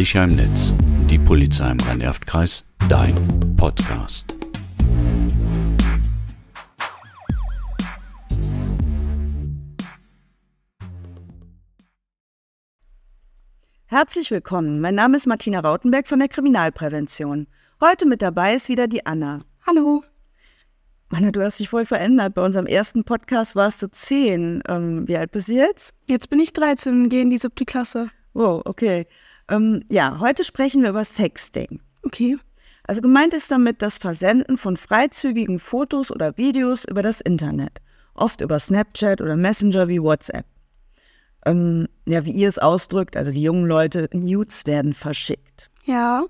Sicher im Netz. Die Polizei im Rhein-Erft-Kreis. Dein Podcast. Herzlich willkommen. Mein Name ist Martina Rautenberg von der Kriminalprävention. Heute mit dabei ist wieder die Anna. Hallo. Anna, du hast dich voll verändert. Bei unserem ersten Podcast warst du zehn. Ähm, wie alt bist du jetzt? Jetzt bin ich 13 und gehe in die siebte Klasse. Wow, okay. Ähm, ja, heute sprechen wir über Sexting. Okay. Also gemeint ist damit das Versenden von freizügigen Fotos oder Videos über das Internet. Oft über Snapchat oder Messenger wie WhatsApp. Ähm, ja, wie ihr es ausdrückt, also die jungen Leute, Nudes werden verschickt. Ja.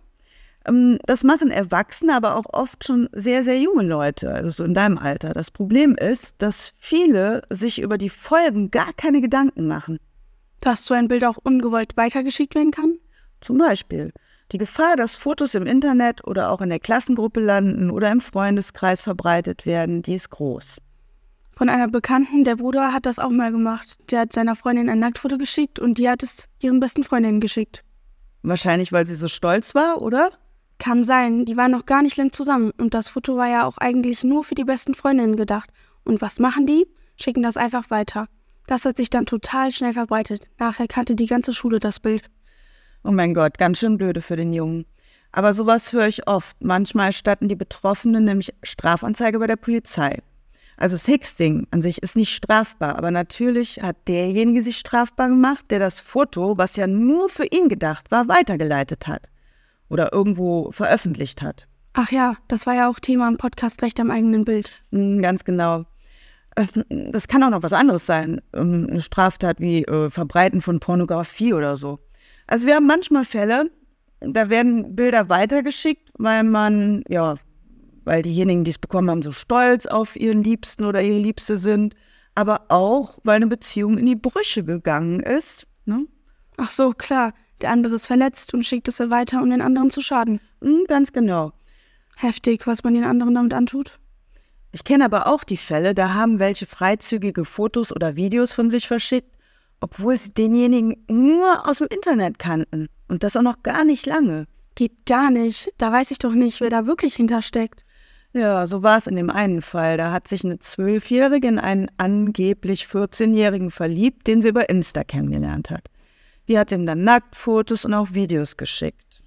Ähm, das machen Erwachsene, aber auch oft schon sehr, sehr junge Leute, also so in deinem Alter. Das Problem ist, dass viele sich über die Folgen gar keine Gedanken machen. Dass so ein Bild auch ungewollt weitergeschickt werden kann? Zum Beispiel die Gefahr, dass Fotos im Internet oder auch in der Klassengruppe landen oder im Freundeskreis verbreitet werden, die ist groß. Von einer Bekannten, der Bruder hat das auch mal gemacht. Der hat seiner Freundin ein Nacktfoto geschickt und die hat es ihren besten Freundinnen geschickt. Wahrscheinlich, weil sie so stolz war, oder? Kann sein, die waren noch gar nicht lang zusammen und das Foto war ja auch eigentlich nur für die besten Freundinnen gedacht. Und was machen die? Schicken das einfach weiter. Das hat sich dann total schnell verbreitet. Nachher kannte die ganze Schule das Bild. Oh mein Gott, ganz schön blöde für den Jungen. Aber sowas höre ich oft. Manchmal erstatten die Betroffenen nämlich Strafanzeige bei der Polizei. Also Sexting an sich ist nicht strafbar, aber natürlich hat derjenige sich strafbar gemacht, der das Foto, was ja nur für ihn gedacht war, weitergeleitet hat oder irgendwo veröffentlicht hat. Ach ja, das war ja auch Thema im Podcast Recht am eigenen Bild. Hm, ganz genau. Ähm, das kann auch noch was anderes sein. Ähm, eine Straftat wie äh, Verbreiten von Pornografie oder so. Also wir haben manchmal Fälle, da werden Bilder weitergeschickt, weil man, ja, weil diejenigen, die es bekommen haben, so stolz auf ihren Liebsten oder ihre Liebste sind, aber auch, weil eine Beziehung in die Brüche gegangen ist. Ne? Ach so, klar. Der andere ist verletzt und schickt es weiter, um den anderen zu schaden. Mhm, ganz genau. Heftig, was man den anderen damit antut. Ich kenne aber auch die Fälle, da haben welche freizügige Fotos oder Videos von sich verschickt, obwohl sie denjenigen nur aus dem Internet kannten. Und das auch noch gar nicht lange. Geht gar nicht. Da weiß ich doch nicht, wer da wirklich hintersteckt. Ja, so war es in dem einen Fall. Da hat sich eine Zwölfjährige in einen angeblich 14-Jährigen verliebt, den sie über Insta kennengelernt hat. Die hat ihm dann Nacktfotos und auch Videos geschickt.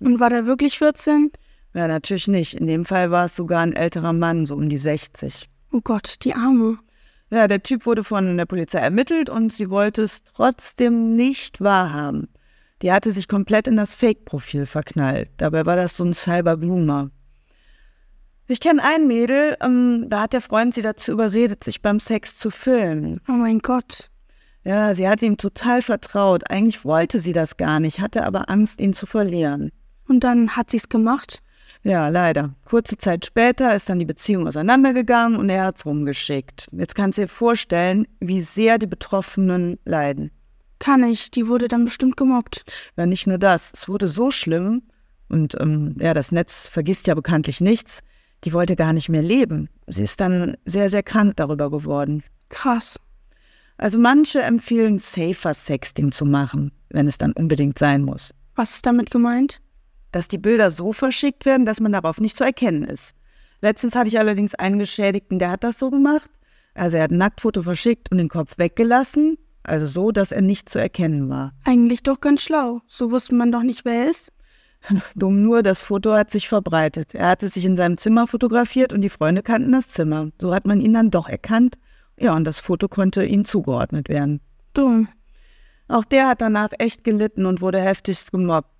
Und war der wirklich 14? Ja, natürlich nicht. In dem Fall war es sogar ein älterer Mann, so um die 60. Oh Gott, die Arme. Ja, der Typ wurde von der Polizei ermittelt und sie wollte es trotzdem nicht wahrhaben. Die hatte sich komplett in das Fake-Profil verknallt. Dabei war das so ein Cyber-Groomer. Ich kenne ein Mädel, ähm, da hat der Freund sie dazu überredet, sich beim Sex zu filmen. Oh mein Gott. Ja, sie hat ihm total vertraut. Eigentlich wollte sie das gar nicht, hatte aber Angst, ihn zu verlieren. Und dann hat sie es gemacht? Ja, leider. Kurze Zeit später ist dann die Beziehung auseinandergegangen und er hat es rumgeschickt. Jetzt kannst du dir vorstellen, wie sehr die Betroffenen leiden. Kann ich, die wurde dann bestimmt gemobbt. Ja, nicht nur das. Es wurde so schlimm und ähm, ja, das Netz vergisst ja bekanntlich nichts. Die wollte gar nicht mehr leben. Sie ist dann sehr, sehr krank darüber geworden. Krass. Also manche empfehlen safer Sexting zu machen, wenn es dann unbedingt sein muss. Was ist damit gemeint? Dass die Bilder so verschickt werden, dass man darauf nicht zu erkennen ist. Letztens hatte ich allerdings einen Geschädigten, der hat das so gemacht. Also er hat ein Nacktfoto verschickt und den Kopf weggelassen, also so, dass er nicht zu erkennen war. Eigentlich doch ganz schlau. So wusste man doch nicht, wer er ist. Dumm nur, das Foto hat sich verbreitet. Er hatte sich in seinem Zimmer fotografiert und die Freunde kannten das Zimmer. So hat man ihn dann doch erkannt. Ja, und das Foto konnte ihm zugeordnet werden. Dumm. Auch der hat danach echt gelitten und wurde heftigst gemobbt.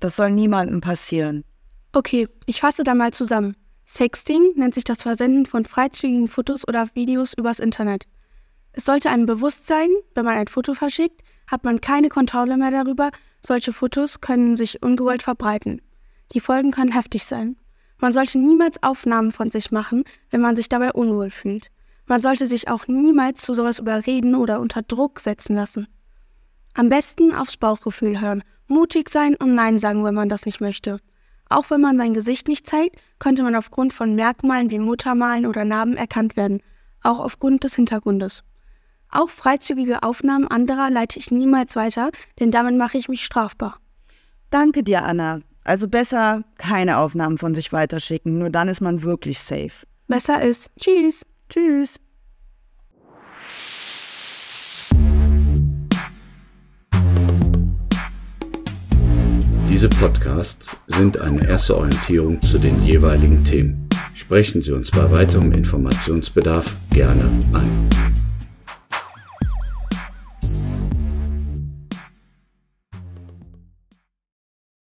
Das soll niemandem passieren. Okay, ich fasse da mal zusammen. Sexting nennt sich das Versenden von freizügigen Fotos oder Videos übers Internet. Es sollte einem bewusst sein, wenn man ein Foto verschickt, hat man keine Kontrolle mehr darüber, solche Fotos können sich ungewollt verbreiten. Die Folgen können heftig sein. Man sollte niemals Aufnahmen von sich machen, wenn man sich dabei unwohl fühlt. Man sollte sich auch niemals zu sowas überreden oder unter Druck setzen lassen. Am besten aufs Bauchgefühl hören Mutig sein und Nein sagen, wenn man das nicht möchte. Auch wenn man sein Gesicht nicht zeigt, könnte man aufgrund von Merkmalen wie Muttermalen oder Narben erkannt werden, auch aufgrund des Hintergrundes. Auch freizügige Aufnahmen anderer leite ich niemals weiter, denn damit mache ich mich strafbar. Danke dir, Anna. Also besser keine Aufnahmen von sich weiterschicken, nur dann ist man wirklich safe. Besser ist. Tschüss. Tschüss. Diese Podcasts sind eine erste Orientierung zu den jeweiligen Themen. Sprechen Sie uns bei weiterem Informationsbedarf gerne an.